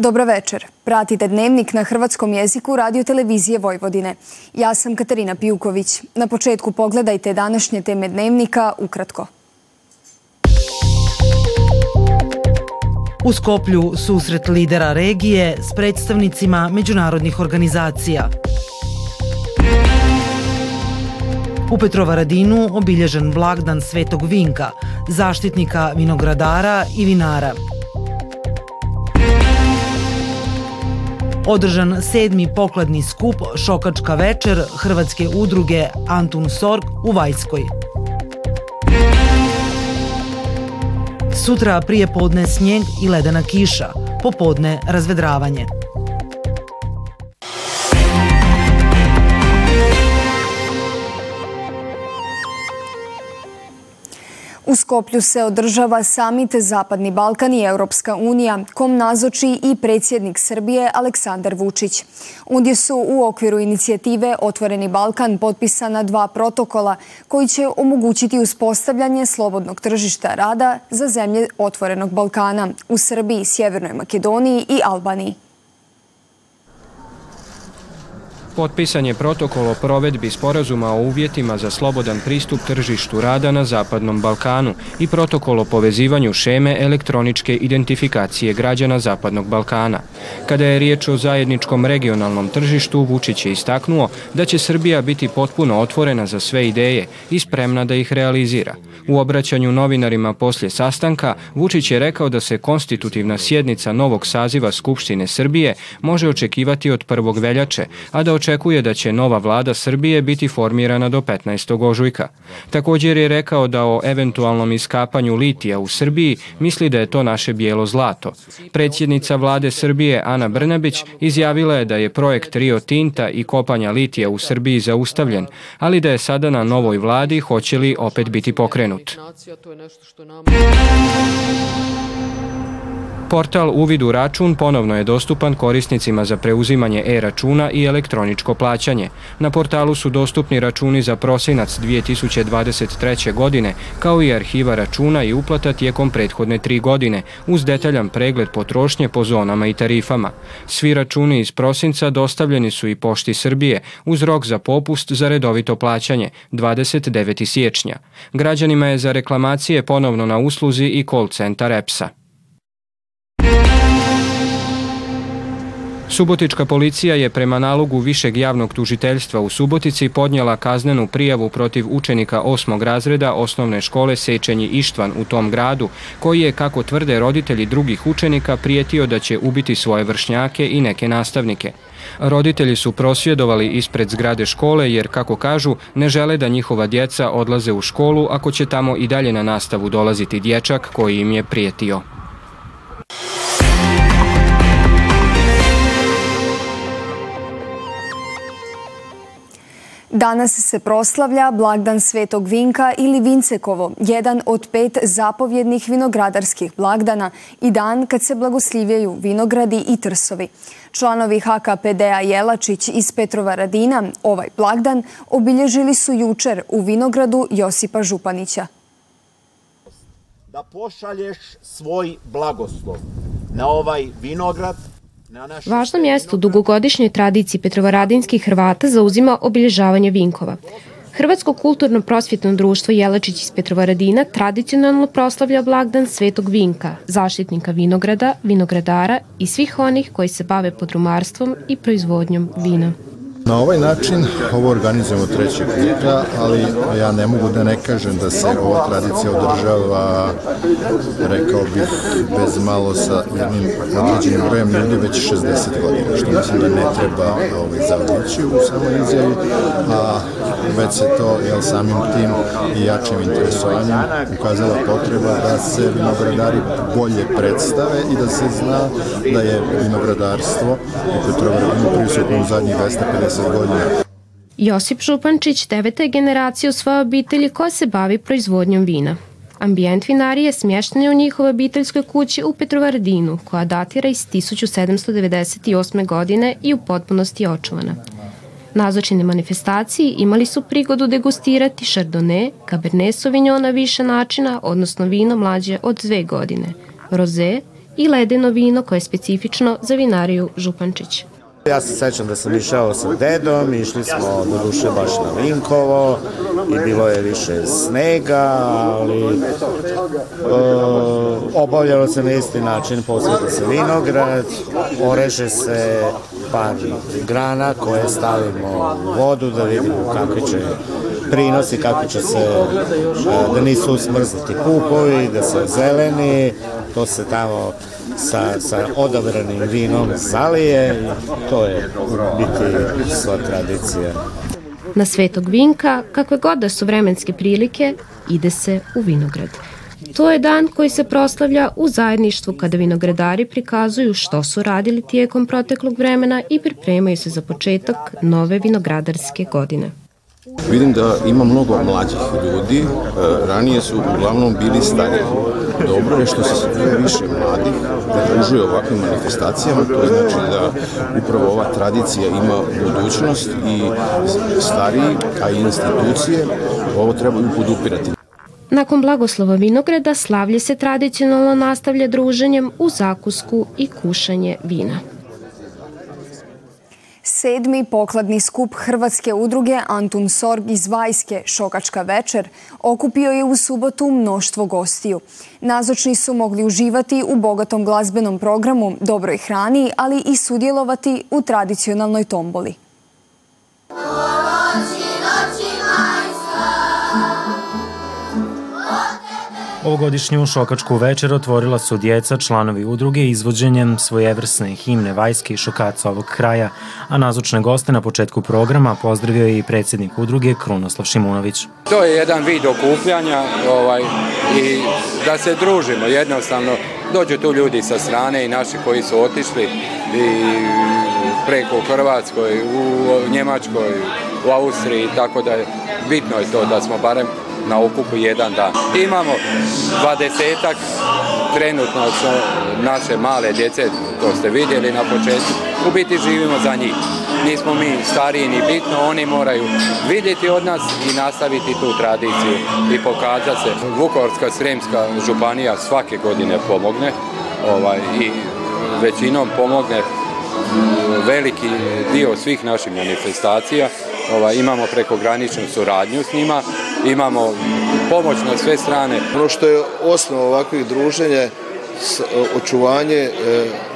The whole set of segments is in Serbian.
Dobro večer. Pratite dnevnik na hrvatskom jeziku radio televizije Vojvodine. Ja sam Katarina Pijuković. Na početku pogledajte današnje teme dnevnika ukratko. U Skoplju susret lidera regije s predstavnicima međunarodnih organizacija. U Petrovaradinu obilježen blagdan Svetog Vinka, zaštitnika vinogradara i vinara. Održan sedmi pokladni skup Šokačka večer Hrvatske udruge Antun Sorg u Vajskoj. Sutra prije podne snijeg i ledena kiša, popodne razvedravanje. Skoplju se održava samit Zapadni Balkan i Europska unija, kom nazoči i predsjednik Srbije Aleksandar Vučić. Ondje su u okviru inicijative Otvoreni Balkan potpisana dva protokola koji će omogućiti uspostavljanje slobodnog tržišta rada za zemlje Otvorenog Balkana u Srbiji, Sjevernoj Makedoniji i Albaniji. Potpisan je protokol o provedbi sporazuma o uvjetima za slobodan pristup tržištu rada na Zapadnom Balkanu i protokol o povezivanju šeme elektroničke identifikacije građana Zapadnog Balkana. Kada je riječ o zajedničkom regionalnom tržištu, Vučić je istaknuo da će Srbija biti potpuno otvorena za sve ideje i spremna da ih realizira. U obraćanju novinarima poslje sastanka, Vučić je rekao da se konstitutivna sjednica novog saziva Skupštine Srbije može očekivati od 1. veljače, a da očekuje da će nova vlada Srbije biti formirana do 15. ožujka. Također je rekao da o eventualnom iskapanju litija u Srbiji misli da je to naše bijelo zlato. Predsjednica vlade Srbije Ana Brnabić izjavila je da je projekt Rio Tinta i kopanja litija u Srbiji zaustavljen, ali da je sada na novoj vladi hoće li opet biti pokrenut. Portal Uvid u račun ponovno je dostupan korisnicima za preuzimanje e-računa i elektroničko plaćanje. Na portalu su dostupni računi za prosinac 2023. godine, kao i arhiva računa i uplata tijekom prethodne tri godine, uz detaljan pregled potrošnje po zonama i tarifama. Svi računi iz prosinca dostavljeni su i pošti Srbije, uz rok za popust za redovito plaćanje, 29. siječnja. Građanima je za reklamacije ponovno na usluzi i call centar EPS-a. Subotička policija je prema nalogu Višeg javnog tužiteljstva u Subotici podnijela kaznenu prijavu protiv učenika osmog razreda osnovne škole Sečenji Ištvan u tom gradu, koji je, kako tvrde roditelji drugih učenika, prijetio da će ubiti svoje vršnjake i neke nastavnike. Roditelji su prosvjedovali ispred zgrade škole jer, kako kažu, ne žele da njihova djeca odlaze u školu ako će tamo i dalje na nastavu dolaziti dječak koji im je prijetio. Danas se proslavlja blagdan Svetog Vinka ili Vincekovo, jedan od pet zapovjednih vinogradarskih blagdana i dan kad se blagoslivljaju vinogradi i trsovi. Članovi HKPD-a Jelačić iz Petrova Radina ovaj blagdan obilježili su jučer u vinogradu Josipa Županića. Da pošalješ svoj blagoslov na ovaj vinograd Važno mjesto u dugogodišnjoj tradiciji petrovaradinskih Hrvata zauzima obilježavanje vinkova. Hrvatsko kulturno prosvjetno društvo Jelačić iz Petrovaradina tradicionalno proslavlja blagdan Svetog Vinka, zaštitnika vinograda, vinogradara i svih onih koji se bave podrumarstvom i proizvodnjom vina. Na ovaj način ovo organizujemo treći puta, ali ja ne mogu da ne kažem da se ova tradicija održava, rekao bih, bez malo sa jednim određenim brojem ljudi već 60 godina, što mislim da ne treba ovaj, zavodnići u samoj izjavi, a već se to jel, samim tim i jačim interesovanjem ukazala potreba da se vinogradari bolje predstave i da se zna da je vinogradarstvo i Petrovaradinu prisutno u zadnjih 250 godina. Josip Župančić deveta je generacija u svojoj obitelji koja se bavi proizvodnjom vina. Ambijent vinarije smješten je u njihovoj obiteljskoj kući u Petrovaradinu, koja datira iz 1798. godine i u potpunosti očuvana. Nazočni manifestaciji imali su prigodu degustirati Chardonnay, Cabernet Sauvignon na više načina, odnosno vino mlađe od dve godine, Rosé i ledeno vino koje je specifično za vinariju Župančić. Ja se sećam da sam išao sa dedom, išli smo do duše baš na Vinkovo i bilo je više snega, ali uh, obavljalo se na isti način, posveta se vinograd, oreže se par grana koje stavimo u vodu da vidimo kakvi će prinosi, kako će se, da nisu smrznuti kupovi, da se zeleni, to se tamo sa, sa odabranim vinom zalije to je biti sva tradicija. Na Svetog Vinka, kakve god da su vremenske prilike, ide se u vinograd. To je dan koji se proslavlja u zajedništvu kada vinogradari prikazuju što su radili tijekom proteklog vremena i pripremaju se za početak nove vinogradarske godine. Vidim da ima mnogo mlađih ljudi, e, ranije su uglavnom bili stari. Dobro je što se sve više mladih pridružuje ovakvim manifestacijama, to znači da upravo ova tradicija ima budućnost i stariji, a i institucije ovo trebaju podupirati. Nakon blagoslova vinograda slavlje se tradicionalno nastavlja druženjem u zakusku i kušanje vina. Sedmi pokladni skup Hrvatske udruge Antun Sorg iz Vajske Šokačka večer okupio je u subotu mnoštvo gostiju. Nazočni su mogli uživati u bogatom glazbenom programu, dobroj hrani, ali i sudjelovati u tradicionalnoj tomboli. Ovogodišnju šokačku večer otvorila su djeca članovi udruge izvođenjem svojevrsne himne Vajske i šokaca ovog kraja, a nazočne goste na početku programa pozdravio je i predsjednik udruge Krunoslav Šimunović. To je jedan vid okupljanja ovaj, i da se družimo jednostavno. Dođu tu ljudi sa strane i naši koji su otišli i preko Hrvatskoj, u Njemačkoj, u Austriji, tako da je bitno je to da smo barem na okupu jedan dan. Imamo dvadesetak trenutno naše male djece, to ste vidjeli na početku, u biti živimo za njih. Nismo mi stariji ni bitno, oni moraju vidjeti od nas i nastaviti tu tradiciju i pokazati se. Vukovarska sremska županija svake godine pomogne ovaj, i većinom pomogne veliki dio svih naših manifestacija. Ovaj, imamo prekograničnu suradnju s njima, imamo pomoć na sve strane. Ono što je osnova ovakvih druženja očuvanje e,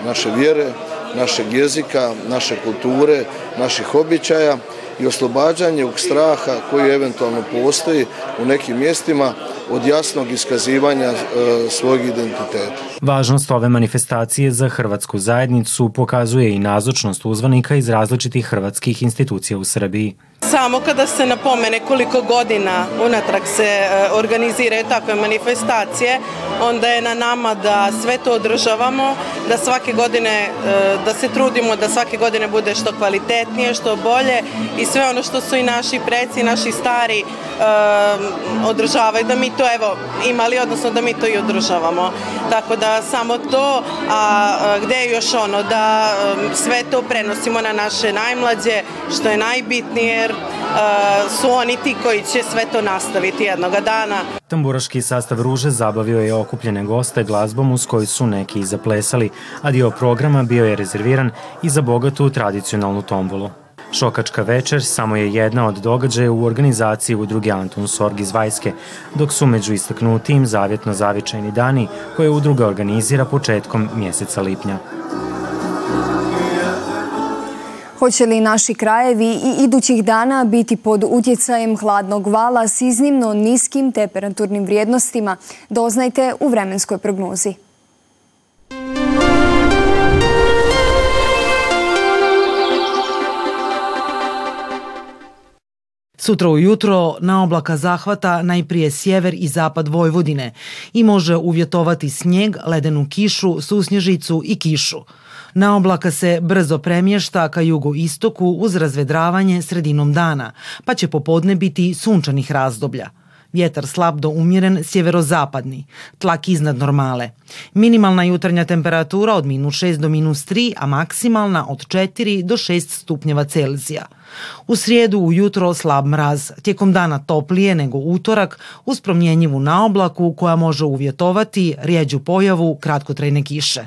naše vjere, našeg jezika, naše kulture, naših običaja i oslobađanje u straha koji eventualno postoji u nekim mjestima od jasnog iskazivanja e, svog identiteta. Važnost ove manifestacije za hrvatsku zajednicu pokazuje i nazočnost uzvanika iz različitih hrvatskih institucija u Srbiji. Samo kada se napomene koliko godina unatrag se e, organiziraju takve manifestacije, onda je na nama da sve to održavamo, da svake godine, e, da se trudimo da svake godine bude što kvalitetnije, što bolje i sve ono što su i naši preci, naši stari održavaju, da mi to evo imali, odnosno da mi to i održavamo. Tako da samo to, a gde je još ono, da sve to prenosimo na naše najmlađe, što je najbitnije, jer su oni ti koji će sve to nastaviti jednoga dana. Tamburaški sastav Ruže zabavio je okupljene goste glazbom uz koju su neki i zaplesali, a dio programa bio je rezerviran i za bogatu tradicionalnu tombolu. Šokačka večer samo je jedna od događaja u organizaciji udruge Antun Sorg iz Vajske, dok su među istaknutim zavjetno zavičajni dani koje udruga organizira početkom mjeseca lipnja. Hoće li naši krajevi i idućih dana biti pod utjecajem hladnog vala s iznimno niskim temperaturnim vrijednostima? Doznajte u vremenskoj prognozi. Sutra ujutro na oblaka zahvata najprije sjever i zapad Vojvodine i može uvjetovati snijeg, ledenu kišu, susnježicu i kišu. Na oblaka se brzo premješta ka jugoistoku uz razvedravanje sredinom dana, pa će popodne biti sunčanih razdoblja. Vjetar slab do umjeren sjeverozapadni, tlak iznad normale. Minimalna jutarnja temperatura od minus 6 do minus 3, a maksimalna od 4 do 6 stupnjeva Celzija. U srijedu ujutro slab mraz, tijekom dana toplije nego utorak uz promjenjivu naoblaku koja može uvjetovati rijeđu pojavu kratkotrajne kiše.